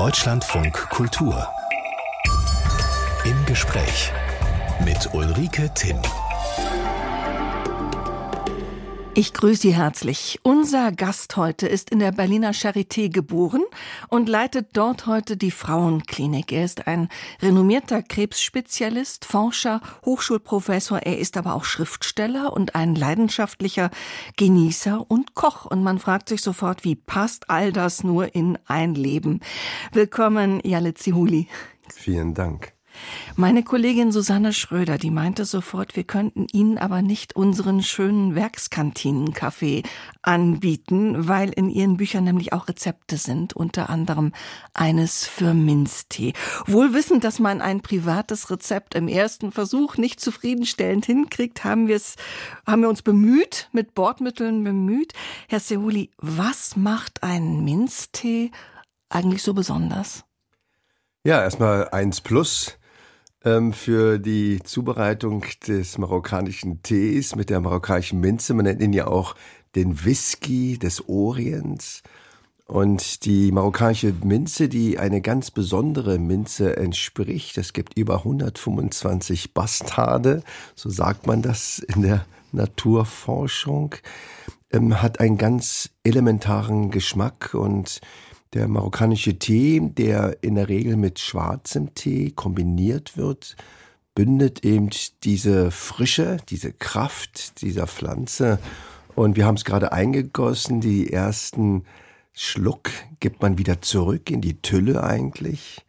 Deutschlandfunk Kultur. Im Gespräch mit Ulrike Timm. Ich grüße Sie herzlich. Unser Gast heute ist in der Berliner Charité geboren und leitet dort heute die Frauenklinik. Er ist ein renommierter Krebsspezialist, Forscher, Hochschulprofessor. Er ist aber auch Schriftsteller und ein leidenschaftlicher Genießer und Koch. Und man fragt sich sofort, wie passt all das nur in ein Leben? Willkommen, Jalit Zihuli. Vielen Dank. Meine Kollegin Susanne Schröder, die meinte sofort, wir könnten Ihnen aber nicht unseren schönen Werkskantinenkaffee anbieten, weil in Ihren Büchern nämlich auch Rezepte sind, unter anderem eines für Minztee. Wohl wissend, dass man ein privates Rezept im ersten Versuch nicht zufriedenstellend hinkriegt, haben wir es, haben wir uns bemüht, mit Bordmitteln bemüht. Herr Seuli, was macht ein Minztee eigentlich so besonders? Ja, erstmal eins plus ähm, für die Zubereitung des marokkanischen Tees mit der marokkanischen Minze. Man nennt ihn ja auch den Whisky des Orients. Und die marokkanische Minze, die eine ganz besondere Minze entspricht, es gibt über 125 Bastarde, so sagt man das in der Naturforschung, ähm, hat einen ganz elementaren Geschmack und der marokkanische Tee, der in der Regel mit schwarzem Tee kombiniert wird, bündet eben diese Frische, diese Kraft dieser Pflanze. Und wir haben es gerade eingegossen, die ersten Schluck gibt man wieder zurück in die Tülle eigentlich.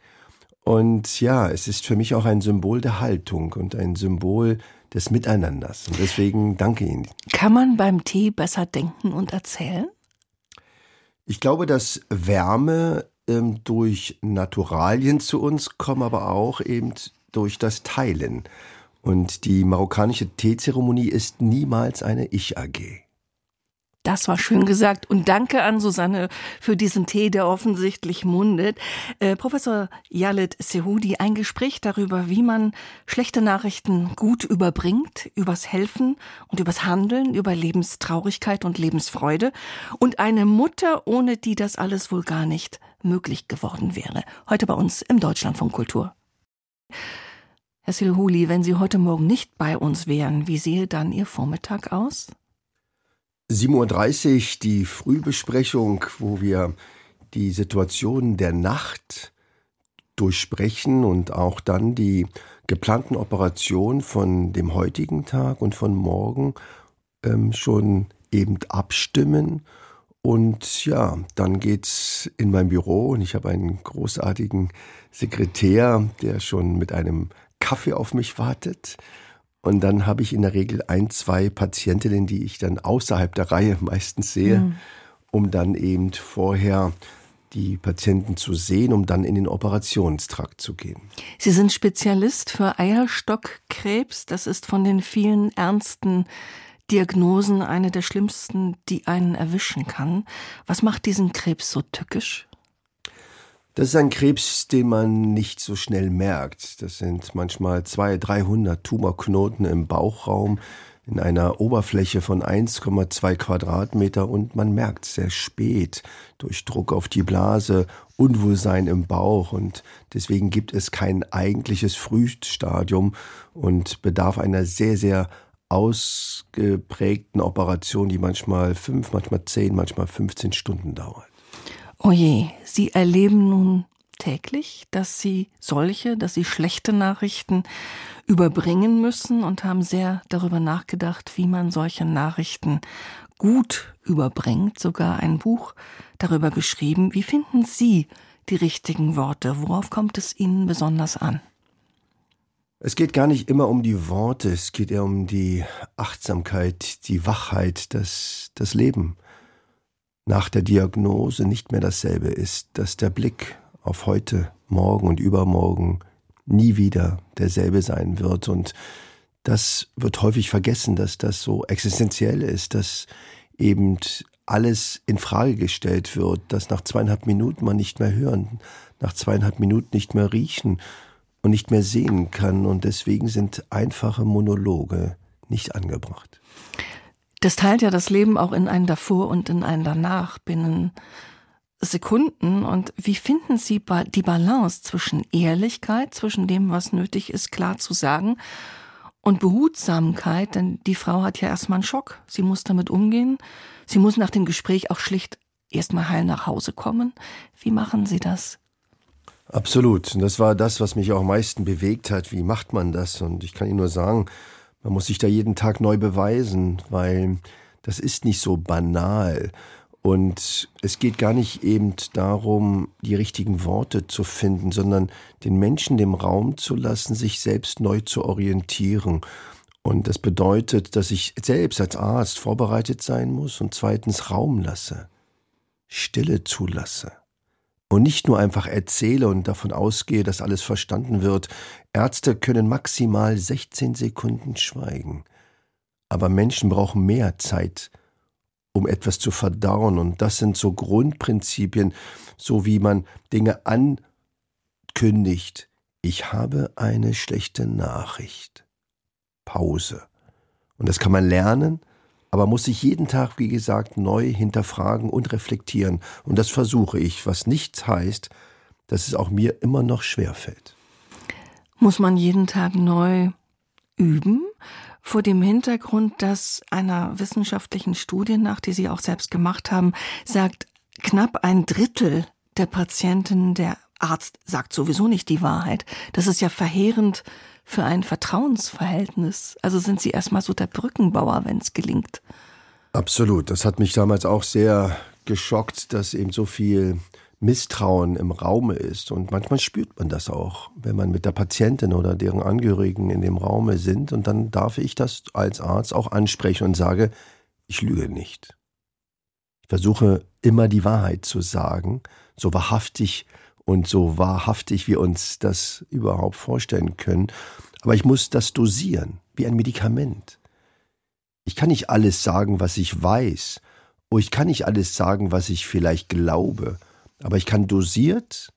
Und ja, es ist für mich auch ein Symbol der Haltung und ein Symbol des Miteinanders. Und deswegen danke Ihnen. Kann man beim Tee besser denken und erzählen? Ich glaube, dass Wärme ähm, durch Naturalien zu uns kommt, aber auch eben durch das Teilen. Und die marokkanische Teezeremonie ist niemals eine Ich-AG. Das war schön gesagt. Und danke an Susanne für diesen Tee, der offensichtlich mundet. Äh, Professor Yalit Sehudi, ein Gespräch darüber, wie man schlechte Nachrichten gut überbringt, übers Helfen und übers Handeln, über Lebenstraurigkeit und Lebensfreude. Und eine Mutter, ohne die das alles wohl gar nicht möglich geworden wäre. Heute bei uns im Deutschland von Kultur. Herr Silhuli, wenn Sie heute Morgen nicht bei uns wären, wie sehe dann Ihr Vormittag aus? 7.30 Uhr die Frühbesprechung, wo wir die Situation der Nacht durchsprechen und auch dann die geplanten Operationen von dem heutigen Tag und von morgen ähm, schon eben abstimmen. Und ja, dann geht's in mein Büro und ich habe einen großartigen Sekretär, der schon mit einem Kaffee auf mich wartet. Und dann habe ich in der Regel ein, zwei Patientinnen, die ich dann außerhalb der Reihe meistens sehe, mhm. um dann eben vorher die Patienten zu sehen, um dann in den Operationstrakt zu gehen. Sie sind Spezialist für Eierstockkrebs. Das ist von den vielen ernsten Diagnosen eine der schlimmsten, die einen erwischen kann. Was macht diesen Krebs so tückisch? Das ist ein Krebs, den man nicht so schnell merkt. Das sind manchmal 200, 300 Tumorknoten im Bauchraum in einer Oberfläche von 1,2 Quadratmeter und man merkt sehr spät durch Druck auf die Blase, Unwohlsein im Bauch und deswegen gibt es kein eigentliches Frühstadium und bedarf einer sehr, sehr ausgeprägten Operation, die manchmal fünf, manchmal zehn, manchmal 15 Stunden dauert. Oje, oh Sie erleben nun täglich, dass Sie solche, dass Sie schlechte Nachrichten überbringen müssen und haben sehr darüber nachgedacht, wie man solche Nachrichten gut überbringt, sogar ein Buch darüber geschrieben. Wie finden Sie die richtigen Worte? Worauf kommt es Ihnen besonders an? Es geht gar nicht immer um die Worte, es geht eher um die Achtsamkeit, die Wachheit, das, das Leben nach der Diagnose nicht mehr dasselbe ist, dass der Blick auf heute, morgen und übermorgen nie wieder derselbe sein wird. Und das wird häufig vergessen, dass das so existenziell ist, dass eben alles in Frage gestellt wird, dass nach zweieinhalb Minuten man nicht mehr hören, nach zweieinhalb Minuten nicht mehr riechen und nicht mehr sehen kann. Und deswegen sind einfache Monologe nicht angebracht. Das teilt ja das Leben auch in ein davor und in ein danach. Binnen Sekunden. Und wie finden Sie die Balance zwischen Ehrlichkeit, zwischen dem, was nötig ist, klar zu sagen, und Behutsamkeit? Denn die Frau hat ja erstmal einen Schock. Sie muss damit umgehen. Sie muss nach dem Gespräch auch schlicht erstmal heil nach Hause kommen. Wie machen Sie das? Absolut. Und das war das, was mich auch am meisten bewegt hat. Wie macht man das? Und ich kann Ihnen nur sagen, man muss sich da jeden Tag neu beweisen, weil das ist nicht so banal. Und es geht gar nicht eben darum, die richtigen Worte zu finden, sondern den Menschen den Raum zu lassen, sich selbst neu zu orientieren. Und das bedeutet, dass ich selbst als Arzt vorbereitet sein muss und zweitens Raum lasse, Stille zulasse. Und nicht nur einfach erzähle und davon ausgehe, dass alles verstanden wird. Ärzte können maximal 16 Sekunden schweigen. Aber Menschen brauchen mehr Zeit, um etwas zu verdauen. Und das sind so Grundprinzipien, so wie man Dinge ankündigt. Ich habe eine schlechte Nachricht. Pause. Und das kann man lernen, aber muss sich jeden Tag, wie gesagt, neu hinterfragen und reflektieren. Und das versuche ich, was nichts heißt, dass es auch mir immer noch schwer fällt. Muss man jeden Tag neu üben? vor dem Hintergrund, dass einer wissenschaftlichen Studie nach, die Sie auch selbst gemacht haben, sagt, knapp ein Drittel der Patienten, der Arzt sagt sowieso nicht die Wahrheit. Das ist ja verheerend für ein Vertrauensverhältnis. Also sind Sie erstmal so der Brückenbauer, wenn es gelingt. Absolut. Das hat mich damals auch sehr geschockt, dass eben so viel Misstrauen im Raume ist. Und manchmal spürt man das auch, wenn man mit der Patientin oder deren Angehörigen in dem Raume sind. Und dann darf ich das als Arzt auch ansprechen und sage, ich lüge nicht. Ich versuche immer die Wahrheit zu sagen, so wahrhaftig und so wahrhaftig wir uns das überhaupt vorstellen können. Aber ich muss das dosieren, wie ein Medikament. Ich kann nicht alles sagen, was ich weiß. Oh, ich kann nicht alles sagen, was ich vielleicht glaube. Aber ich kann dosiert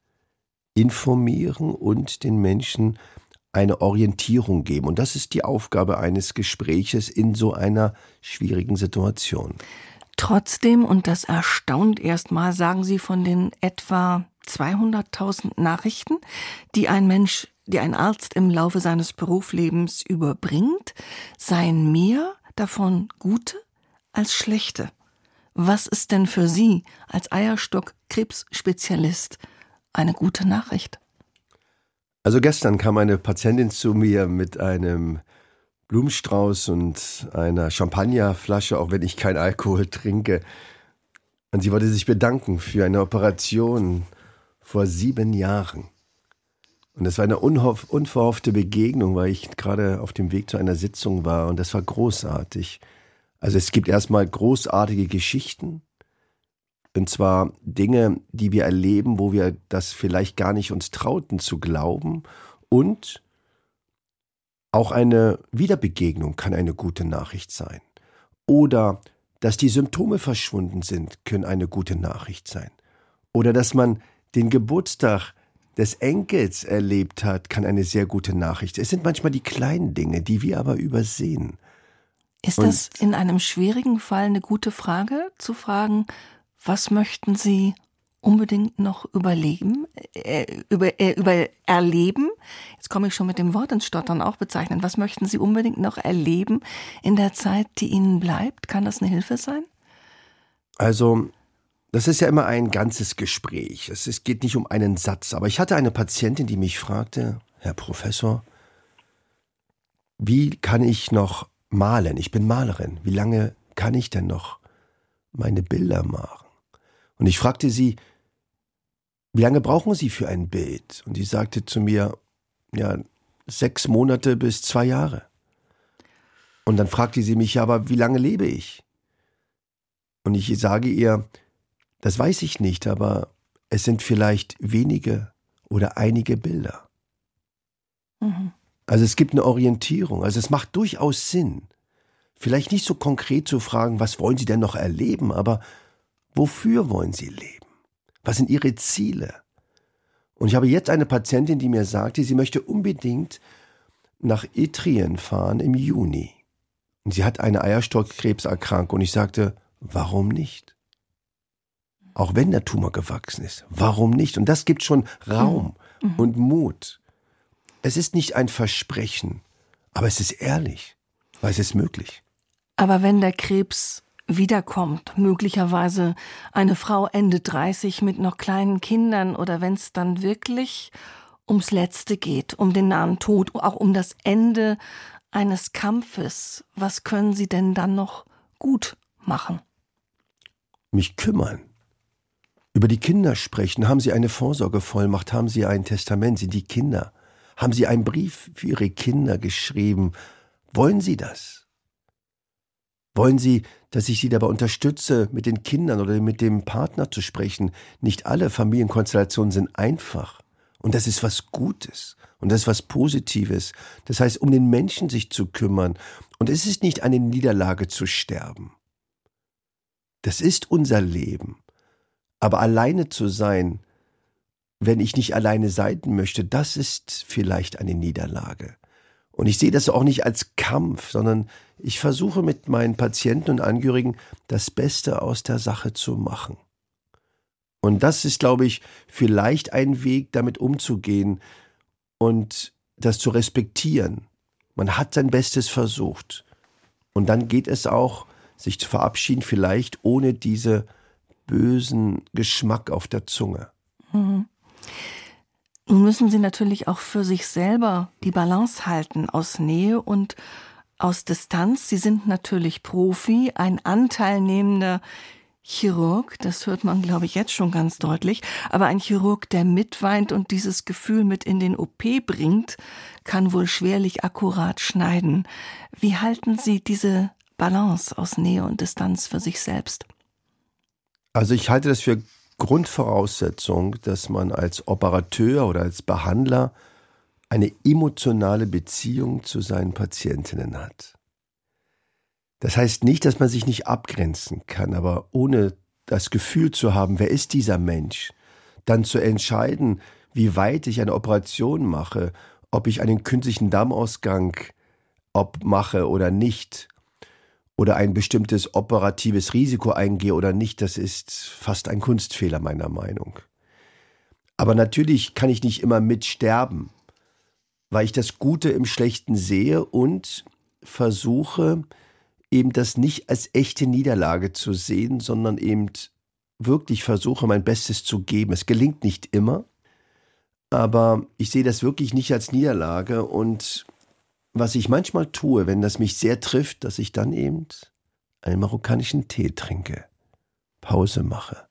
informieren und den Menschen eine Orientierung geben. Und das ist die Aufgabe eines Gespräches in so einer schwierigen Situation. Trotzdem, und das erstaunt erstmal, sagen Sie von den etwa 200.000 Nachrichten, die ein Mensch, die ein Arzt im Laufe seines Berufslebens überbringt, seien mehr davon gute als schlechte. Was ist denn für Sie als Eierstock-Krebsspezialist eine gute Nachricht? Also gestern kam eine Patientin zu mir mit einem Blumenstrauß und einer Champagnerflasche, auch wenn ich kein Alkohol trinke. Und sie wollte sich bedanken für eine Operation vor sieben Jahren. Und es war eine unverhoffte Begegnung, weil ich gerade auf dem Weg zu einer Sitzung war und das war großartig. Also es gibt erstmal großartige Geschichten, und zwar Dinge, die wir erleben, wo wir das vielleicht gar nicht uns trauten zu glauben. Und auch eine Wiederbegegnung kann eine gute Nachricht sein. Oder dass die Symptome verschwunden sind, können eine gute Nachricht sein. Oder dass man den Geburtstag des Enkels erlebt hat, kann eine sehr gute Nachricht. Es sind manchmal die kleinen Dinge, die wir aber übersehen. Ist Und das in einem schwierigen Fall eine gute Frage, zu fragen, was möchten Sie unbedingt noch überleben, äh, über, äh, über erleben? Jetzt komme ich schon mit dem Wort ins Stottern auch bezeichnen. Was möchten Sie unbedingt noch erleben in der Zeit, die Ihnen bleibt? Kann das eine Hilfe sein? Also, das ist ja immer ein ganzes Gespräch. Es, geht nicht um einen Satz. Aber ich hatte eine Patientin, die mich fragte, Herr Professor, wie kann ich noch malen. Ich bin Malerin. Wie lange kann ich denn noch meine Bilder machen? Und ich fragte sie, wie lange brauchen Sie für ein Bild? Und sie sagte zu mir, ja, sechs Monate bis zwei Jahre. Und dann fragte sie mich, ja, aber wie lange lebe ich? Und ich sage ihr, das weiß ich nicht, aber es sind vielleicht wenige oder einige Bilder. Mhm. Also es gibt eine Orientierung. Also es macht durchaus Sinn. Vielleicht nicht so konkret zu fragen, was wollen Sie denn noch erleben, aber wofür wollen Sie leben? Was sind Ihre Ziele? Und ich habe jetzt eine Patientin, die mir sagte, sie möchte unbedingt nach Itrien fahren im Juni. Und sie hat eine Eierstockkrebserkrankung. Und ich sagte, warum nicht? Auch wenn der Tumor gewachsen ist. Warum nicht? Und das gibt schon Raum mhm. und Mut. Es ist nicht ein Versprechen, aber es ist ehrlich, weil es ist möglich. Aber wenn der Krebs wiederkommt, möglicherweise eine Frau Ende 30 mit noch kleinen Kindern oder wenn es dann wirklich ums Letzte geht, um den nahen Tod, auch um das Ende eines Kampfes, was können Sie denn dann noch gut machen? Mich kümmern. Über die Kinder sprechen. Haben Sie eine Vorsorgevollmacht? Haben Sie ein Testament? Sind die Kinder? Haben Sie einen Brief für Ihre Kinder geschrieben? Wollen Sie das? Wollen Sie, dass ich Sie dabei unterstütze, mit den Kindern oder mit dem Partner zu sprechen? Nicht alle Familienkonstellationen sind einfach. Und das ist was Gutes. Und das ist was Positives. Das heißt, um den Menschen sich zu kümmern. Und es ist nicht eine Niederlage zu sterben. Das ist unser Leben. Aber alleine zu sein, wenn ich nicht alleine sein möchte, das ist vielleicht eine Niederlage. Und ich sehe das auch nicht als Kampf, sondern ich versuche mit meinen Patienten und Angehörigen das Beste aus der Sache zu machen. Und das ist, glaube ich, vielleicht ein Weg, damit umzugehen und das zu respektieren. Man hat sein Bestes versucht. Und dann geht es auch, sich zu verabschieden, vielleicht ohne diese bösen Geschmack auf der Zunge. Mhm. Nun müssen Sie natürlich auch für sich selber die Balance halten aus Nähe und aus Distanz. Sie sind natürlich Profi, ein anteilnehmender Chirurg, das hört man, glaube ich, jetzt schon ganz deutlich, aber ein Chirurg, der mitweint und dieses Gefühl mit in den OP bringt, kann wohl schwerlich akkurat schneiden. Wie halten Sie diese Balance aus Nähe und Distanz für sich selbst? Also ich halte das für Grundvoraussetzung, dass man als Operateur oder als Behandler eine emotionale Beziehung zu seinen Patientinnen hat. Das heißt nicht, dass man sich nicht abgrenzen kann, aber ohne das Gefühl zu haben, wer ist dieser Mensch, dann zu entscheiden, wie weit ich eine Operation mache, ob ich einen künstlichen Darmausgang ob mache oder nicht, oder ein bestimmtes operatives Risiko eingehe oder nicht, das ist fast ein Kunstfehler meiner Meinung. Aber natürlich kann ich nicht immer mitsterben, weil ich das Gute im Schlechten sehe und versuche eben das nicht als echte Niederlage zu sehen, sondern eben wirklich versuche mein Bestes zu geben. Es gelingt nicht immer, aber ich sehe das wirklich nicht als Niederlage und was ich manchmal tue, wenn das mich sehr trifft, dass ich dann eben einen marokkanischen Tee trinke, Pause mache.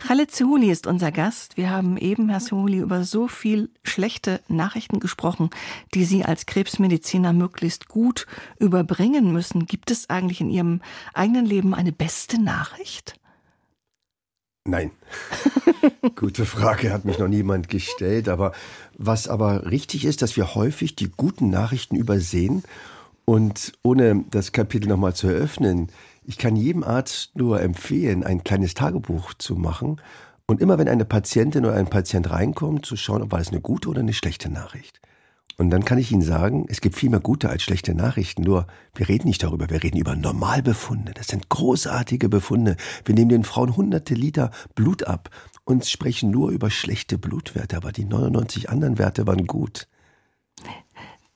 Khaled Sehuli ist unser Gast. Wir haben eben, Herr Sehuli, über so viel schlechte Nachrichten gesprochen, die Sie als Krebsmediziner möglichst gut überbringen müssen. Gibt es eigentlich in Ihrem eigenen Leben eine beste Nachricht? Nein. Gute Frage, hat mich noch niemand gestellt. Aber was aber richtig ist, dass wir häufig die guten Nachrichten übersehen. Und ohne das Kapitel nochmal zu eröffnen, ich kann jedem Arzt nur empfehlen, ein kleines Tagebuch zu machen und immer wenn eine Patientin oder ein Patient reinkommt, zu schauen, ob war es eine gute oder eine schlechte Nachricht. Und dann kann ich Ihnen sagen, es gibt viel mehr gute als schlechte Nachrichten. Nur, wir reden nicht darüber, wir reden über Normalbefunde. Das sind großartige Befunde. Wir nehmen den Frauen hunderte Liter Blut ab und sprechen nur über schlechte Blutwerte, aber die 99 anderen Werte waren gut.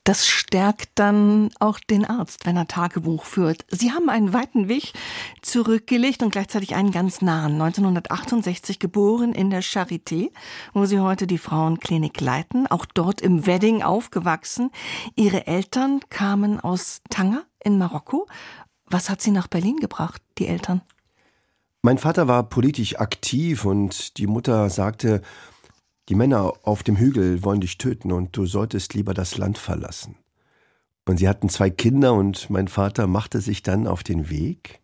Das stärkt dann auch den Arzt, wenn er Tagebuch führt. Sie haben einen weiten Weg zurückgelegt und gleichzeitig einen ganz nahen. 1968 geboren in der Charité, wo Sie heute die Frauenklinik leiten. Auch dort im Wedding aufgewachsen. Ihre Eltern kamen aus Tanger in Marokko. Was hat Sie nach Berlin gebracht, die Eltern? Mein Vater war politisch aktiv und die Mutter sagte, die Männer auf dem Hügel wollen dich töten und du solltest lieber das Land verlassen. Und sie hatten zwei Kinder und mein Vater machte sich dann auf den Weg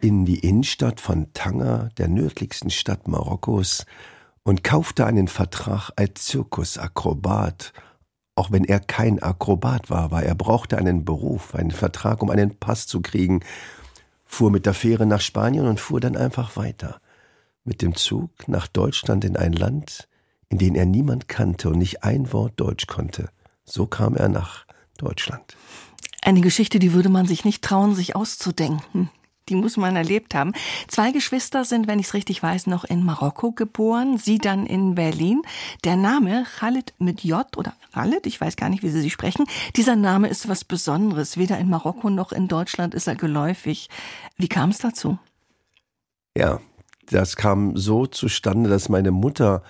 in die Innenstadt von Tanger, der nördlichsten Stadt Marokkos, und kaufte einen Vertrag als Zirkusakrobat, auch wenn er kein Akrobat war, weil er brauchte einen Beruf, einen Vertrag, um einen Pass zu kriegen, fuhr mit der Fähre nach Spanien und fuhr dann einfach weiter. Mit dem Zug nach Deutschland in ein Land, in denen er niemand kannte und nicht ein Wort Deutsch konnte. So kam er nach Deutschland. Eine Geschichte, die würde man sich nicht trauen, sich auszudenken. die muss man erlebt haben. Zwei Geschwister sind, wenn ich es richtig weiß, noch in Marokko geboren, sie dann in Berlin. Der Name Khalid mit J oder Khalid, ich weiß gar nicht, wie Sie sie sprechen, dieser Name ist was Besonderes. Weder in Marokko noch in Deutschland ist er geläufig. Wie kam es dazu? Ja, das kam so zustande, dass meine Mutter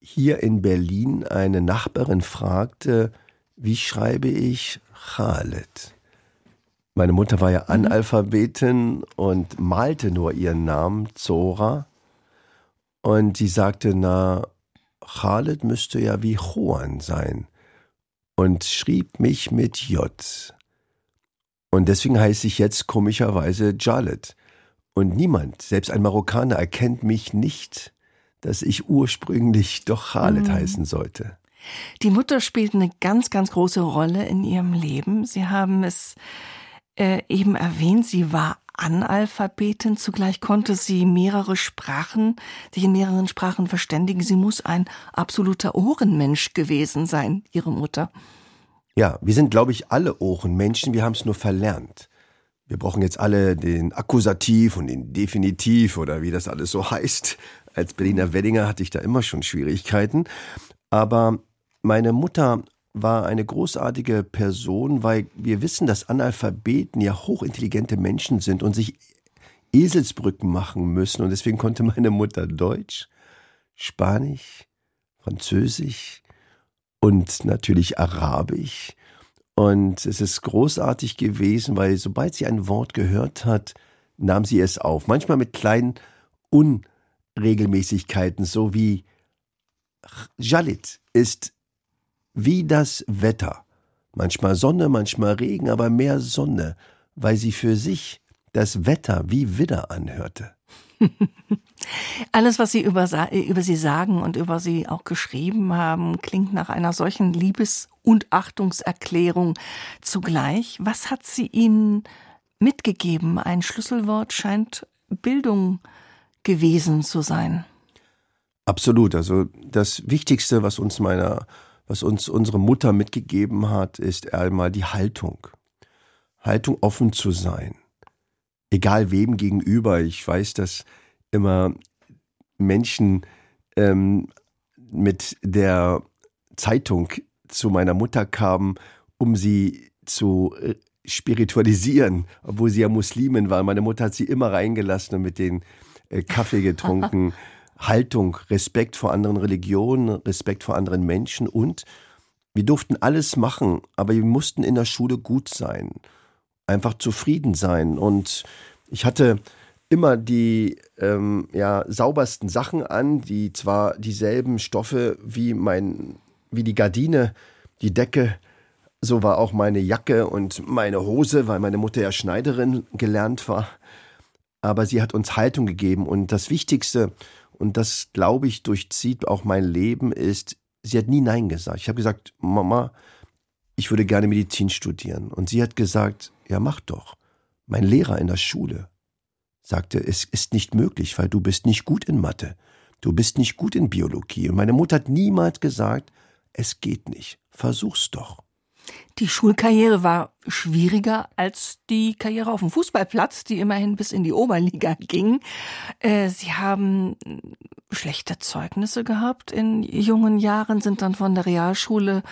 hier in Berlin eine Nachbarin fragte, wie schreibe ich Khaled? Meine Mutter war ja mhm. Analphabetin und malte nur ihren Namen, Zora. Und sie sagte, na, Khaled müsste ja wie Juan sein. Und schrieb mich mit J. Und deswegen heiße ich jetzt komischerweise Jalet. Und niemand, selbst ein Marokkaner, erkennt mich nicht, dass ich ursprünglich doch Khaled mhm. heißen sollte. Die Mutter spielt eine ganz, ganz große Rolle in ihrem Leben. Sie haben es äh, eben erwähnt, sie war Analphabetin, zugleich konnte sie mehrere Sprachen, sich in mehreren Sprachen verständigen. Sie muss ein absoluter Ohrenmensch gewesen sein, ihre Mutter. Ja, wir sind, glaube ich, alle Ohrenmenschen, wir haben es nur verlernt. Wir brauchen jetzt alle den Akkusativ und den Definitiv oder wie das alles so heißt. Als Berliner Weddinger hatte ich da immer schon Schwierigkeiten. Aber meine Mutter war eine großartige Person, weil wir wissen, dass Analphabeten ja hochintelligente Menschen sind und sich Eselsbrücken machen müssen. Und deswegen konnte meine Mutter Deutsch, Spanisch, Französisch und natürlich Arabisch. Und es ist großartig gewesen, weil sobald sie ein Wort gehört hat, nahm sie es auf. Manchmal mit kleinen Unregelmäßigkeiten, so wie Jalit ist wie das Wetter. Manchmal Sonne, manchmal Regen, aber mehr Sonne, weil sie für sich das Wetter wie Widder anhörte. Alles, was Sie über, über Sie sagen und über Sie auch geschrieben haben, klingt nach einer solchen Liebes- und Achtungserklärung zugleich. Was hat sie Ihnen mitgegeben? Ein Schlüsselwort scheint Bildung gewesen zu sein. Absolut. Also das Wichtigste, was uns meiner was uns unsere Mutter mitgegeben hat, ist einmal die Haltung. Haltung offen zu sein. Egal wem gegenüber. Ich weiß, dass immer Menschen ähm, mit der Zeitung zu meiner Mutter kamen, um sie zu äh, spiritualisieren, obwohl sie ja Muslimin war. Meine Mutter hat sie immer reingelassen und mit den Kaffee getrunken. Haltung, Respekt vor anderen Religionen, Respekt vor anderen Menschen und wir durften alles machen, aber wir mussten in der Schule gut sein, einfach zufrieden sein. Und ich hatte immer die ähm, ja, saubersten Sachen an, die zwar dieselben Stoffe wie mein, wie die Gardine, die Decke, so war auch meine Jacke und meine Hose, weil meine Mutter ja Schneiderin gelernt war. Aber sie hat uns Haltung gegeben und das Wichtigste, und das, glaube ich, durchzieht auch mein Leben, ist, sie hat nie Nein gesagt. Ich habe gesagt, Mama, ich würde gerne Medizin studieren. Und sie hat gesagt, ja, mach doch. Mein Lehrer in der Schule sagte, es ist nicht möglich, weil du bist nicht gut in Mathe. Du bist nicht gut in Biologie. Und meine Mutter hat niemals gesagt, es geht nicht. Versuch's doch. Die Schulkarriere war schwieriger als die Karriere auf dem Fußballplatz, die immerhin bis in die Oberliga ging. Äh, Sie haben schlechte Zeugnisse gehabt in jungen Jahren, sind dann von der Realschule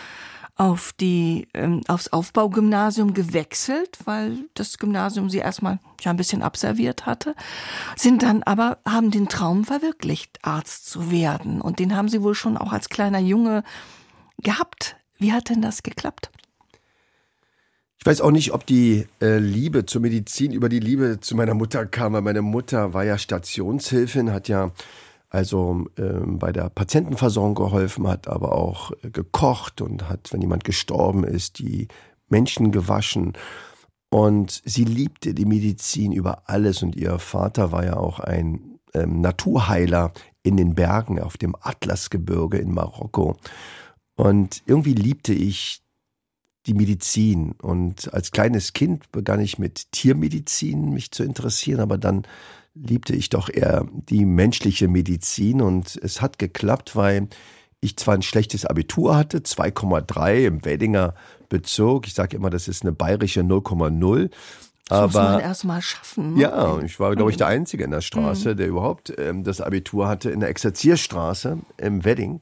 auf die ähm, aufs Aufbaugymnasium gewechselt, weil das Gymnasium sie erstmal ja ein bisschen abserviert hatte, sind dann aber haben den Traum verwirklicht, Arzt zu werden und den haben sie wohl schon auch als kleiner Junge gehabt. Wie hat denn das geklappt? Ich weiß auch nicht, ob die äh, Liebe zur Medizin über die Liebe zu meiner Mutter kam, weil meine Mutter war ja Stationshilfin, hat ja also ähm, bei der Patientenversorgung geholfen, hat aber auch äh, gekocht und hat, wenn jemand gestorben ist, die Menschen gewaschen. Und sie liebte die Medizin über alles und ihr Vater war ja auch ein ähm, Naturheiler in den Bergen auf dem Atlasgebirge in Marokko. Und irgendwie liebte ich die Medizin. Und als kleines Kind begann ich mit Tiermedizin mich zu interessieren, aber dann liebte ich doch eher die menschliche Medizin und es hat geklappt, weil ich zwar ein schlechtes Abitur hatte, 2,3 im Weddinger Bezirk. Ich sage immer, das ist eine bayerische 0,0. Das muss man erst mal schaffen. Ne? Ja, ich war, glaube ich, der Einzige in der Straße, mhm. der überhaupt ähm, das Abitur hatte in der Exerzierstraße im Wedding.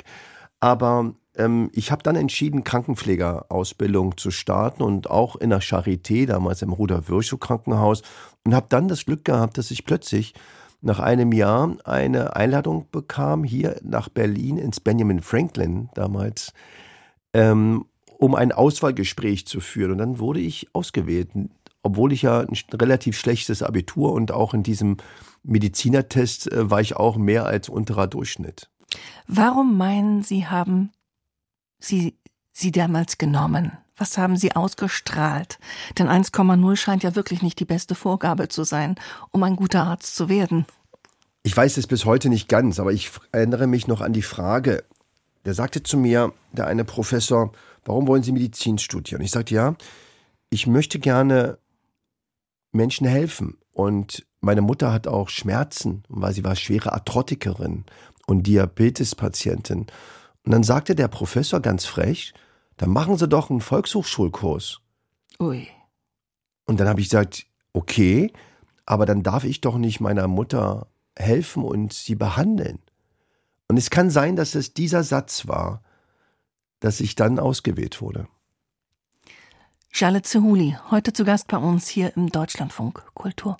Aber ähm, ich habe dann entschieden, Krankenpflegerausbildung zu starten und auch in der Charité, damals im Ruder-Virchow-Krankenhaus. Und habe dann das Glück gehabt, dass ich plötzlich nach einem Jahr eine Einladung bekam, hier nach Berlin ins Benjamin Franklin damals, ähm, um ein Auswahlgespräch zu führen. Und dann wurde ich ausgewählt obwohl ich ja ein relativ schlechtes Abitur und auch in diesem Medizinertest äh, war ich auch mehr als unterer Durchschnitt. Warum meinen Sie, haben Sie Sie damals genommen? Was haben Sie ausgestrahlt? Denn 1,0 scheint ja wirklich nicht die beste Vorgabe zu sein, um ein guter Arzt zu werden. Ich weiß es bis heute nicht ganz, aber ich erinnere mich noch an die Frage. Der sagte zu mir, der eine Professor, warum wollen Sie Medizin studieren? Ich sagte, ja, ich möchte gerne Menschen helfen. Und meine Mutter hat auch Schmerzen, weil sie war schwere Arthrotikerin und Diabetespatientin. Und dann sagte der Professor ganz frech, dann machen Sie doch einen Volkshochschulkurs. Ui. Und dann habe ich gesagt, okay, aber dann darf ich doch nicht meiner Mutter helfen und sie behandeln. Und es kann sein, dass es dieser Satz war, dass ich dann ausgewählt wurde. Charlotte Zehuli, heute zu Gast bei uns hier im Deutschlandfunk Kultur.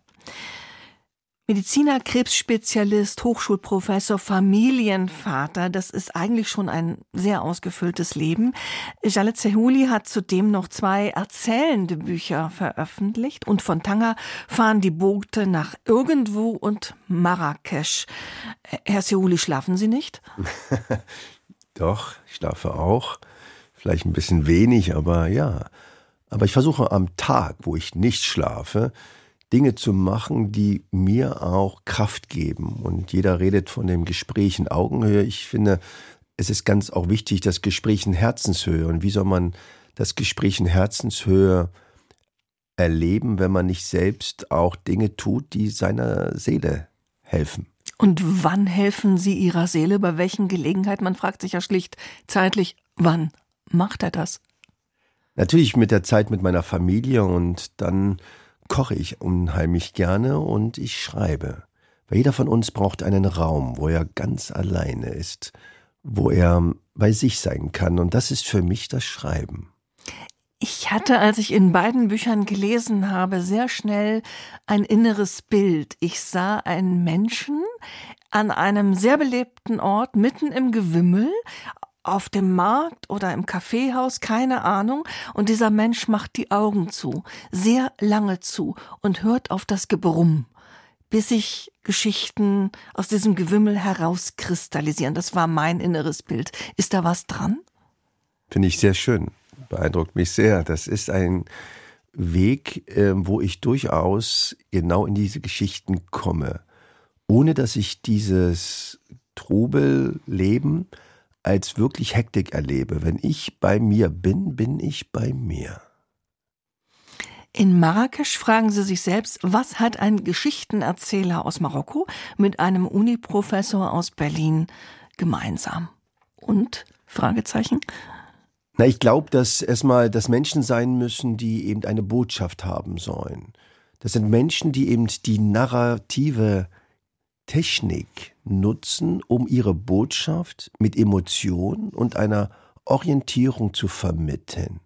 Mediziner, Krebsspezialist, Hochschulprofessor, Familienvater, das ist eigentlich schon ein sehr ausgefülltes Leben. Jalet Zehuli hat zudem noch zwei erzählende Bücher veröffentlicht und von Tanger fahren die Boote nach irgendwo und Marrakesch. Herr Zehuli, schlafen Sie nicht? Doch, ich schlafe auch. Vielleicht ein bisschen wenig, aber ja. Aber ich versuche am Tag, wo ich nicht schlafe, Dinge zu machen, die mir auch Kraft geben. Und jeder redet von dem Gespräch in Augenhöhe. Ich finde, es ist ganz auch wichtig, das Gespräch in Herzenshöhe. Und wie soll man das Gespräch in Herzenshöhe erleben, wenn man nicht selbst auch Dinge tut, die seiner Seele helfen? Und wann helfen Sie Ihrer Seele? Bei welchen Gelegenheiten? Man fragt sich ja schlicht zeitlich, wann macht er das? Natürlich mit der Zeit mit meiner Familie und dann koche ich unheimlich gerne und ich schreibe. Weil jeder von uns braucht einen Raum, wo er ganz alleine ist, wo er bei sich sein kann. Und das ist für mich das Schreiben. Ich hatte, als ich in beiden Büchern gelesen habe, sehr schnell ein inneres Bild. Ich sah einen Menschen an einem sehr belebten Ort mitten im Gewimmel auf dem Markt oder im Kaffeehaus, keine Ahnung, und dieser Mensch macht die Augen zu, sehr lange zu und hört auf das Gebrumm, bis sich Geschichten aus diesem Gewimmel herauskristallisieren. Das war mein inneres Bild. Ist da was dran? Finde ich sehr schön. Beeindruckt mich sehr. Das ist ein Weg, ähm, wo ich durchaus genau in diese Geschichten komme, ohne dass ich dieses Trubelleben als wirklich Hektik erlebe. Wenn ich bei mir bin, bin ich bei mir. In Marrakesch fragen Sie sich selbst, was hat ein Geschichtenerzähler aus Marokko mit einem Uniprofessor aus Berlin gemeinsam? Und? Fragezeichen. Na, ich glaube, dass erstmal das Menschen sein müssen, die eben eine Botschaft haben sollen. Das sind Menschen, die eben die narrative Technik nutzen, um ihre Botschaft mit Emotion und einer Orientierung zu vermitteln.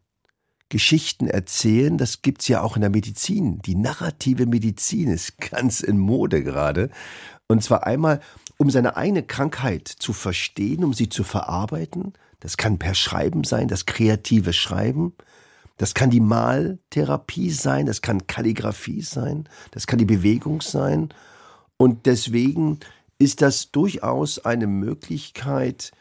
Geschichten erzählen, das gibt's ja auch in der Medizin. Die narrative Medizin ist ganz in Mode gerade. Und zwar einmal, um seine eigene Krankheit zu verstehen, um sie zu verarbeiten. Das kann per Schreiben sein, das kreative Schreiben. Das kann die Maltherapie sein, das kann Kalligraphie sein, das kann die Bewegung sein. Und deswegen ist das durchaus eine Möglichkeit,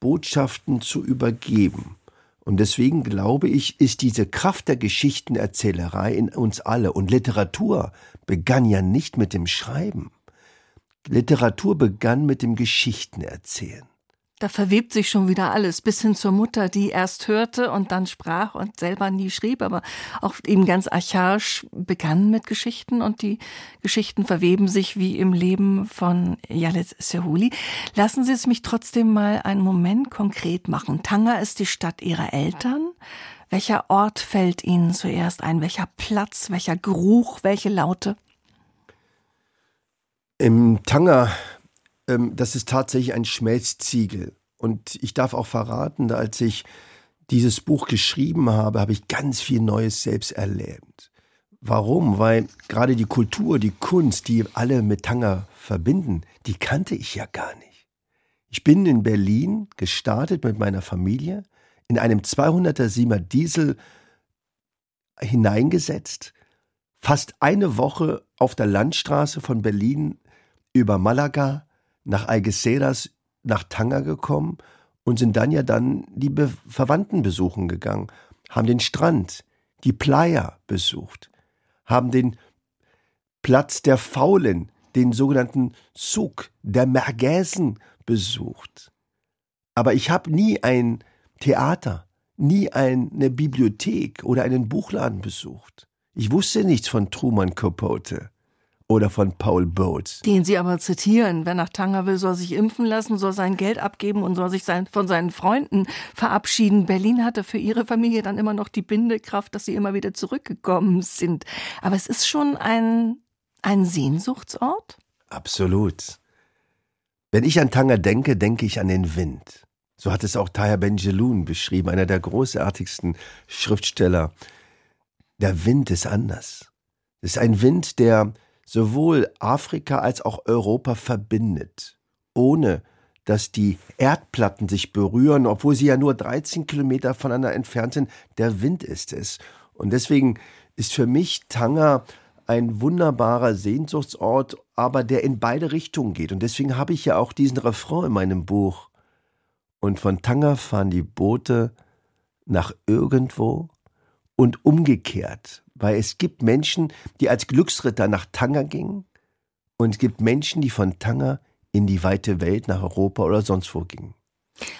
Botschaften zu übergeben. Und deswegen glaube ich, ist diese Kraft der Geschichtenerzählerei in uns alle. Und Literatur begann ja nicht mit dem Schreiben. Literatur begann mit dem Geschichtenerzählen. Da verwebt sich schon wieder alles, bis hin zur Mutter, die erst hörte und dann sprach und selber nie schrieb, aber auch eben ganz archaisch begann mit Geschichten und die Geschichten verweben sich wie im Leben von Yalet Sehuli. Lassen Sie es mich trotzdem mal einen Moment konkret machen. Tanger ist die Stadt ihrer Eltern. Welcher Ort fällt Ihnen zuerst ein? Welcher Platz, welcher Geruch, welche Laute? Im Tanger, ähm, das ist tatsächlich ein Schmelzziegel. Und ich darf auch verraten, als ich dieses Buch geschrieben habe, habe ich ganz viel Neues selbst erlebt. Warum? Weil gerade die Kultur, die Kunst, die alle mit Tanger verbinden, die kannte ich ja gar nicht. Ich bin in Berlin gestartet mit meiner Familie, in einem 200er Siemer Diesel hineingesetzt, fast eine Woche auf der Landstraße von Berlin über Malaga nach Algeciras nach Tanger gekommen und sind dann ja dann die Be Verwandten besuchen gegangen, haben den Strand, die Playa besucht, haben den Platz der Faulen, den sogenannten Zug der Mergäsen besucht. Aber ich habe nie ein Theater, nie eine Bibliothek oder einen Buchladen besucht. Ich wusste nichts von Truman Capote oder von Paul Boats. Den Sie aber zitieren. Wer nach Tanger will, soll sich impfen lassen, soll sein Geld abgeben und soll sich sein, von seinen Freunden verabschieden. Berlin hatte für Ihre Familie dann immer noch die Bindekraft, dass Sie immer wieder zurückgekommen sind. Aber es ist schon ein, ein Sehnsuchtsort? Absolut. Wenn ich an Tanger denke, denke ich an den Wind. So hat es auch Tahir Benjeloun beschrieben, einer der großartigsten Schriftsteller. Der Wind ist anders. Es ist ein Wind, der sowohl Afrika als auch Europa verbindet, ohne dass die Erdplatten sich berühren, obwohl sie ja nur 13 Kilometer voneinander entfernt sind. Der Wind ist es. Und deswegen ist für mich Tanger ein wunderbarer Sehnsuchtsort, aber der in beide Richtungen geht. Und deswegen habe ich ja auch diesen Refrain in meinem Buch. Und von Tanger fahren die Boote nach irgendwo und umgekehrt weil es gibt Menschen, die als Glücksritter nach Tanger gingen und es gibt Menschen, die von Tanger in die weite Welt, nach Europa oder sonst wo gingen.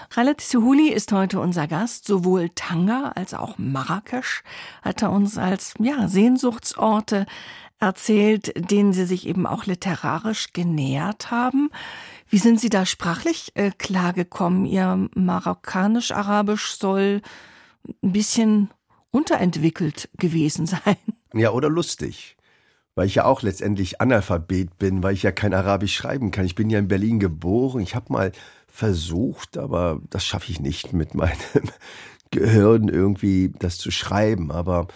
Khaled Suhuli ist heute unser Gast. Sowohl Tanger als auch Marrakesch hat er uns als ja, Sehnsuchtsorte erzählt, denen Sie sich eben auch literarisch genähert haben. Wie sind Sie da sprachlich äh, klargekommen? Ihr Marokkanisch-Arabisch soll ein bisschen unterentwickelt gewesen sein. Ja, oder lustig. Weil ich ja auch letztendlich Analphabet bin, weil ich ja kein Arabisch schreiben kann. Ich bin ja in Berlin geboren. Ich habe mal versucht, aber das schaffe ich nicht mit meinem Gehirn irgendwie das zu schreiben. Aber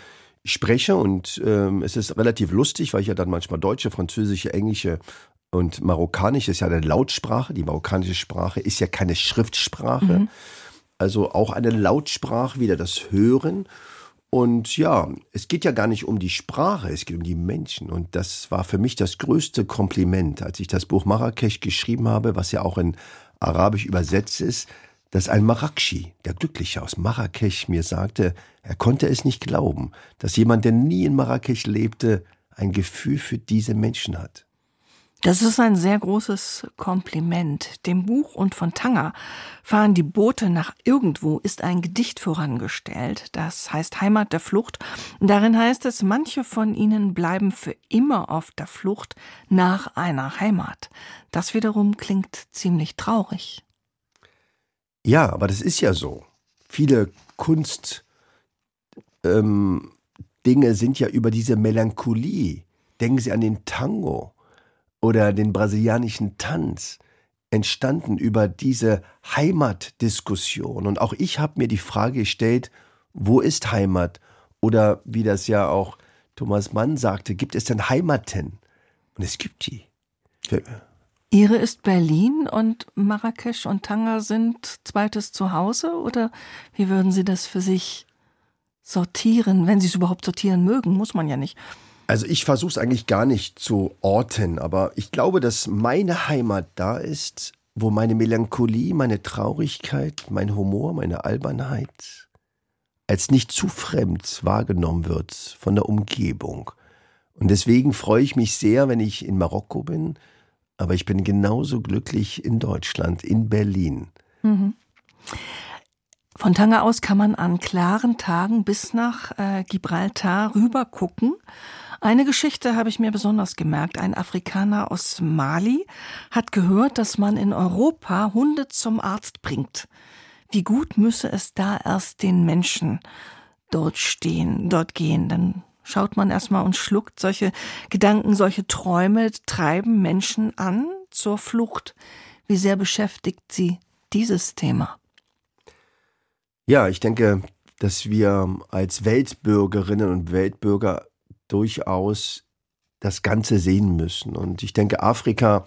ich spreche und ähm, es ist relativ lustig, weil ich ja dann manchmal deutsche, französische, englische und marokkanisch ist ja eine Lautsprache. Die marokkanische Sprache ist ja keine Schriftsprache. Mhm. Also auch eine Lautsprache, wieder das Hören. Und ja, es geht ja gar nicht um die Sprache, es geht um die Menschen. Und das war für mich das größte Kompliment, als ich das Buch Marrakesch geschrieben habe, was ja auch in Arabisch übersetzt ist, dass ein Marakshi, der Glückliche aus Marrakesch, mir sagte, er konnte es nicht glauben, dass jemand, der nie in Marrakesch lebte, ein Gefühl für diese Menschen hat. Das ist ein sehr großes Kompliment. Dem Buch und von Tanger fahren die Boote nach irgendwo ist ein Gedicht vorangestellt. Das heißt Heimat der Flucht. Darin heißt es, manche von ihnen bleiben für immer auf der Flucht nach einer Heimat. Das wiederum klingt ziemlich traurig. Ja, aber das ist ja so. Viele Kunstdinge ähm, sind ja über diese Melancholie. Denken Sie an den Tango oder den brasilianischen Tanz entstanden über diese Heimatdiskussion. Und auch ich habe mir die Frage gestellt, wo ist Heimat? Oder wie das ja auch Thomas Mann sagte, gibt es denn Heimaten? Und es gibt die. Ihre ist Berlin und Marrakesch und Tanger sind zweites Zuhause? Oder wie würden Sie das für sich sortieren, wenn Sie es überhaupt sortieren mögen? Muss man ja nicht. Also ich versuche es eigentlich gar nicht zu orten, aber ich glaube, dass meine Heimat da ist, wo meine Melancholie, meine Traurigkeit, mein Humor, meine Albernheit als nicht zu fremd wahrgenommen wird von der Umgebung. Und deswegen freue ich mich sehr, wenn ich in Marokko bin, aber ich bin genauso glücklich in Deutschland, in Berlin. Mhm. Von Tanger aus kann man an klaren Tagen bis nach äh, Gibraltar rüber gucken eine Geschichte habe ich mir besonders gemerkt. Ein Afrikaner aus Mali hat gehört, dass man in Europa Hunde zum Arzt bringt. Wie gut müsse es da erst den Menschen dort stehen, dort gehen, dann schaut man erstmal und schluckt solche Gedanken, solche Träume treiben Menschen an zur Flucht. Wie sehr beschäftigt Sie dieses Thema? Ja, ich denke, dass wir als Weltbürgerinnen und Weltbürger durchaus das Ganze sehen müssen. Und ich denke, Afrika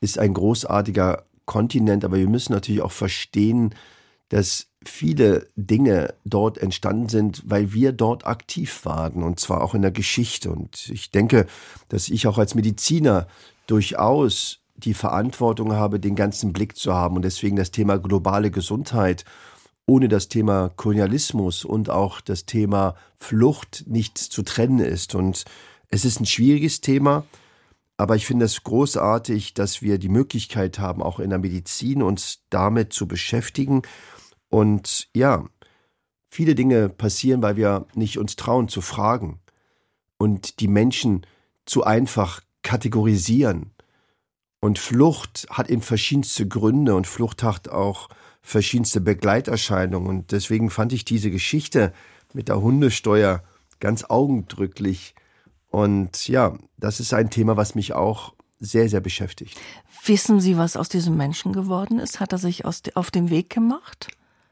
ist ein großartiger Kontinent, aber wir müssen natürlich auch verstehen, dass viele Dinge dort entstanden sind, weil wir dort aktiv waren und zwar auch in der Geschichte. Und ich denke, dass ich auch als Mediziner durchaus die Verantwortung habe, den ganzen Blick zu haben und deswegen das Thema globale Gesundheit ohne das Thema Kolonialismus und auch das Thema Flucht nicht zu trennen ist. Und es ist ein schwieriges Thema, aber ich finde es großartig, dass wir die Möglichkeit haben, auch in der Medizin uns damit zu beschäftigen. Und ja, viele Dinge passieren, weil wir nicht uns trauen zu fragen und die Menschen zu einfach kategorisieren. Und Flucht hat eben verschiedenste Gründe und Flucht hat auch verschiedenste Begleiterscheinungen. Und deswegen fand ich diese Geschichte mit der Hundesteuer ganz augendrücklich. Und ja, das ist ein Thema, was mich auch sehr, sehr beschäftigt. Wissen Sie, was aus diesem Menschen geworden ist? Hat er sich aus, auf den Weg gemacht?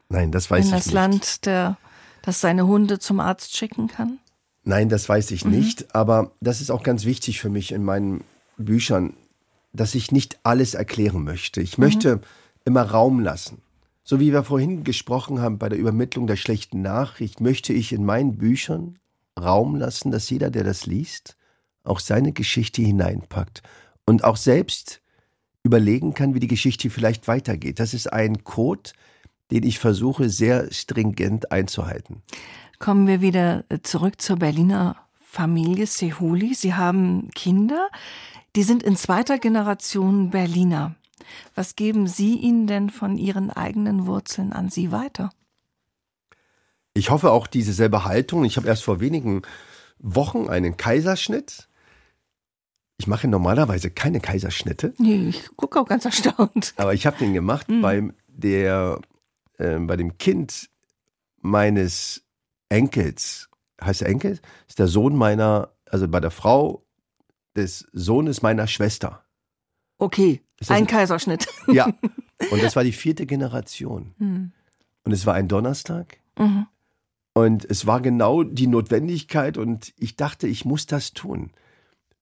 Nein, das weiß In ich das nicht. Land, der, das seine Hunde zum Arzt schicken kann? Nein, das weiß ich nicht. Aber das ist auch ganz wichtig für mich in meinen Büchern, dass ich nicht alles erklären möchte. Ich möchte immer Raum lassen. So wie wir vorhin gesprochen haben bei der Übermittlung der schlechten Nachricht, möchte ich in meinen Büchern Raum lassen, dass jeder, der das liest, auch seine Geschichte hineinpackt und auch selbst überlegen kann, wie die Geschichte vielleicht weitergeht. Das ist ein Code, den ich versuche sehr stringent einzuhalten. Kommen wir wieder zurück zur Berliner Familie Sehuli. Sie haben Kinder, die sind in zweiter Generation Berliner. Was geben Sie ihnen denn von Ihren eigenen Wurzeln an Sie weiter? Ich hoffe auch diese selbe Haltung. Ich habe erst vor wenigen Wochen einen Kaiserschnitt. Ich mache normalerweise keine Kaiserschnitte, Nee, ich gucke auch ganz erstaunt. aber ich habe den gemacht beim der äh, bei dem Kind meines Enkels. Heißt er Enkel? Ist der Sohn meiner, also bei der Frau des Sohnes meiner Schwester. Okay, ein Kaiserschnitt. Ja. Und das war die vierte Generation. Und es war ein Donnerstag. Mhm. Und es war genau die Notwendigkeit und ich dachte, ich muss das tun.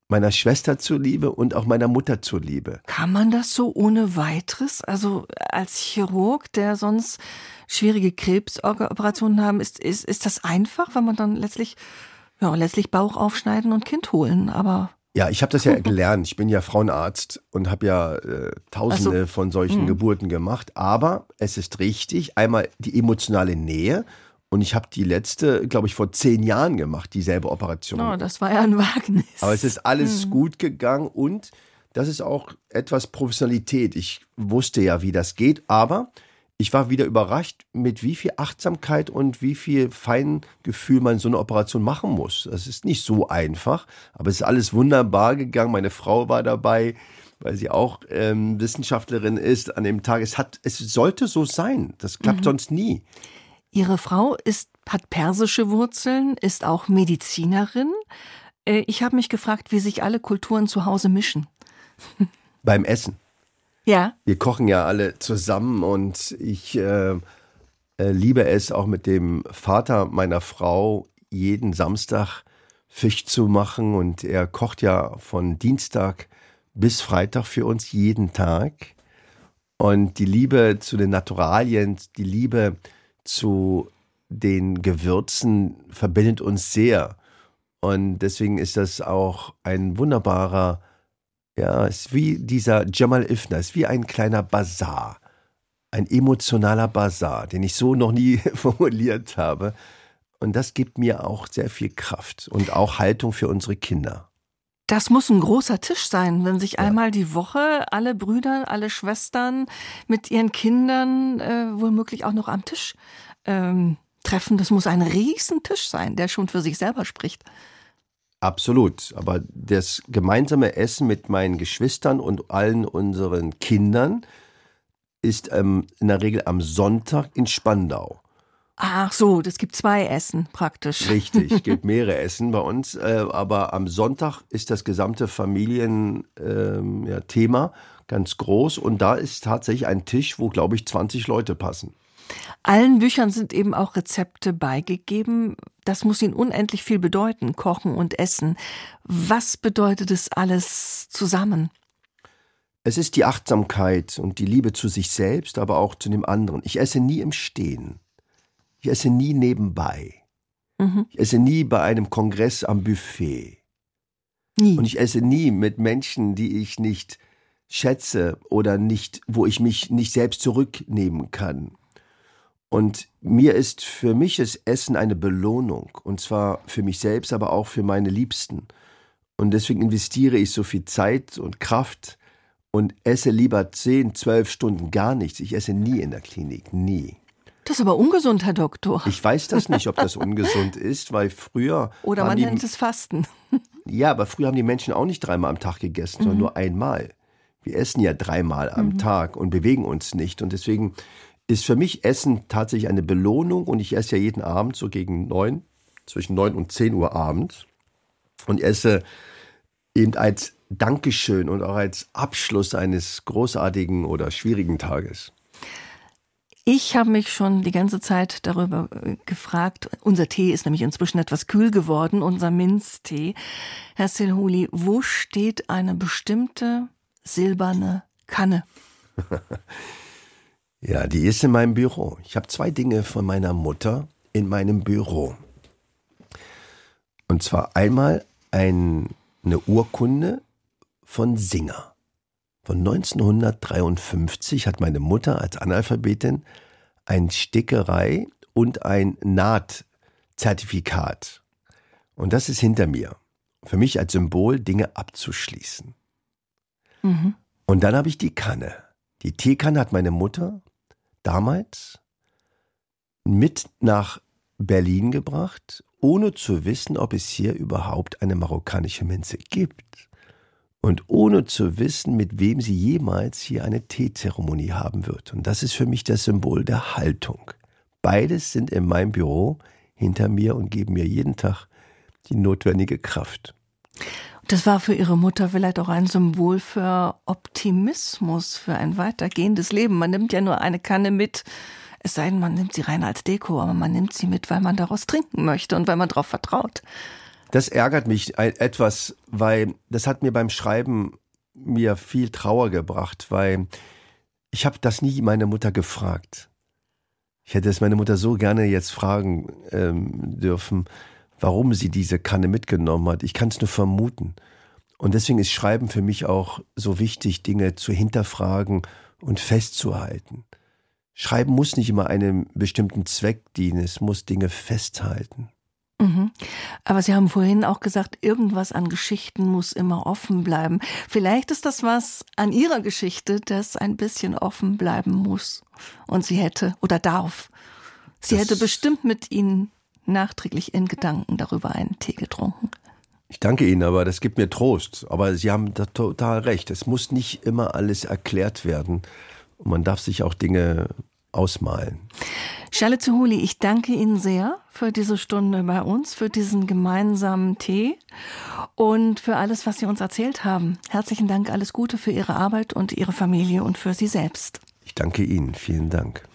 Meiner Schwester zuliebe und auch meiner Mutter zuliebe. Kann man das so ohne weiteres? Also als Chirurg, der sonst schwierige Krebsoperationen haben, ist, ist, ist das einfach, weil man dann letztlich, ja, letztlich Bauch aufschneiden und Kind holen, aber Ja, ich habe das ja gelernt. Ich bin ja Frauenarzt und habe ja äh, Tausende so. von solchen Geburten gemacht. Aber es ist richtig, einmal die emotionale Nähe. Und ich habe die letzte, glaube ich, vor zehn Jahren gemacht, dieselbe Operation. oh, das war ja ein Wagnis. Aber es ist alles gut gegangen und das ist auch etwas Professionalität. Ich wusste ja, wie das geht, aber ich war wieder überrascht, mit wie viel Achtsamkeit und wie viel Feingefühl man so eine Operation machen muss. Das ist nicht so einfach, aber es ist alles wunderbar gegangen. Meine Frau war dabei, weil sie auch ähm, Wissenschaftlerin ist an dem Tag. Es hat, es sollte so sein. Das klappt sonst nie. Ihre Frau ist, hat persische Wurzeln, ist auch Medizinerin. Äh, Ich habe mich gefragt, wie sich alle Kulturen zu Hause mischen. Beim Essen. Ja, Wir kochen ja alle zusammen und ich äh, äh, liebe es auch mit dem Vater meiner Frau jeden Samstag Fisch zu machen und er kocht ja von Dienstag bis Freitag für uns jeden Tag. Und die Liebe zu den Naturalien, die Liebe zu den Gewürzen verbindet uns sehr. Und deswegen ist das auch ein wunderbarer ja, es ist wie dieser Jamal Ifner, es ist wie ein kleiner Bazar. Ein emotionaler Bazar, den ich so noch nie formuliert habe. Und das gibt mir auch sehr viel Kraft und auch Haltung für unsere Kinder. das muss ein großer Tisch sein, wenn sich einmal die Woche alle Brüder, alle Schwestern mit ihren Kindern äh, womöglich auch noch am Tisch ähm, treffen. Das muss ein Riesentisch sein, der schon für sich selber spricht. Absolut. Aber das gemeinsame Essen mit meinen Geschwistern und allen unseren Kindern ist ähm, in der Regel am Sonntag in Spandau. Ach so, das gibt zwei Essen praktisch. Richtig, es gibt mehrere Essen bei uns, äh, aber am Sonntag ist das gesamte Familienthema ähm, ja, ganz groß und da ist tatsächlich ein Tisch, wo glaube ich 20 Leute passen. Allen Büchern sind eben auch Rezepte beigegeben. Das muss Ihnen unendlich viel bedeuten, Kochen und Essen. Was bedeutet es alles zusammen? Es ist die Achtsamkeit und die Liebe zu sich selbst, aber auch zu dem anderen. Ich esse nie im Stehen. Ich esse nie nebenbei. Mhm. Ich esse nie bei einem Kongress am Buffet. Nie. Und ich esse nie mit Menschen, die ich nicht schätze oder nicht, wo ich mich nicht selbst zurücknehmen kann. Und mir ist für mich das Essen eine Belohnung. Und zwar für mich selbst, aber auch für meine Liebsten. Und deswegen investiere ich so viel Zeit und Kraft und esse lieber zehn, zwölf Stunden gar nichts. Ich esse nie in der Klinik, nie. Das ist aber ungesund, Herr Doktor. Ich weiß das nicht, ob das ungesund ist, weil früher. Oder man nennt es Fasten. Ja, aber früher haben die Menschen auch nicht dreimal am Tag gegessen, sondern mhm. nur einmal. Wir essen ja dreimal am mhm. Tag und bewegen uns nicht. Und deswegen ist für mich Essen tatsächlich eine Belohnung. Und ich esse ja jeden Abend so gegen neun, zwischen neun und zehn Uhr abends. Und esse eben als Dankeschön und auch als Abschluss eines großartigen oder schwierigen Tages. Ich habe mich schon die ganze Zeit darüber äh, gefragt. Unser Tee ist nämlich inzwischen etwas kühl geworden, unser Minztee. Herr Silhuli, wo steht eine bestimmte silberne Kanne? ja, die ist in meinem Büro. Ich habe zwei Dinge von meiner Mutter in meinem Büro. Und zwar einmal ein, eine Urkunde von Singer. Von 1953 hat meine Mutter als Analphabetin ein Stickerei und ein Nahtzertifikat. Und das ist hinter mir. Für mich als Symbol, Dinge abzuschließen. Mhm. Und dann habe ich die Kanne. Die Teekanne hat meine Mutter damals mit nach Berlin gebracht, ohne zu wissen, ob es hier überhaupt eine marokkanische Minze gibt und ohne zu wissen, mit wem sie jemals hier eine Teezeremonie haben wird. Und das ist für mich das Symbol der Haltung. Beides sind in meinem Büro hinter mir und geben mir jeden Tag die notwendige Kraft. Das war für Ihre Mutter vielleicht auch ein Symbol für Optimismus, für ein weitergehendes Leben. Man nimmt ja nur eine Kanne mit, es sei denn, man nimmt sie rein als Deko, aber man nimmt sie mit, weil man daraus trinken möchte und weil man darauf vertraut. Das ärgert mich etwas, weil das hat mir beim Schreiben mir viel Trauer gebracht, weil ich habe das nie meine Mutter gefragt. Ich hätte es meine Mutter so gerne jetzt fragen ähm, dürfen, warum sie diese Kanne mitgenommen hat. Ich kann es nur vermuten. Und deswegen ist Schreiben für mich auch so wichtig, Dinge zu hinterfragen und festzuhalten. Schreiben muss nicht immer einem bestimmten Zweck dienen, es muss Dinge festhalten. Mhm. Aber Sie haben vorhin auch gesagt, irgendwas an Geschichten muss immer offen bleiben. Vielleicht ist das was an Ihrer Geschichte, das ein bisschen offen bleiben muss. Und sie hätte oder darf. Sie das hätte bestimmt mit Ihnen nachträglich in Gedanken darüber einen Tee getrunken. Ich danke Ihnen, aber das gibt mir Trost. Aber Sie haben da total recht. Es muss nicht immer alles erklärt werden. Und man darf sich auch Dinge ausmalen. Charlotte Zuhuli, ich danke Ihnen sehr für diese Stunde bei uns, für diesen gemeinsamen Tee und für alles, was Sie uns erzählt haben. Herzlichen Dank, alles Gute für Ihre Arbeit und Ihre Familie und für Sie selbst. Ich danke Ihnen, vielen Dank.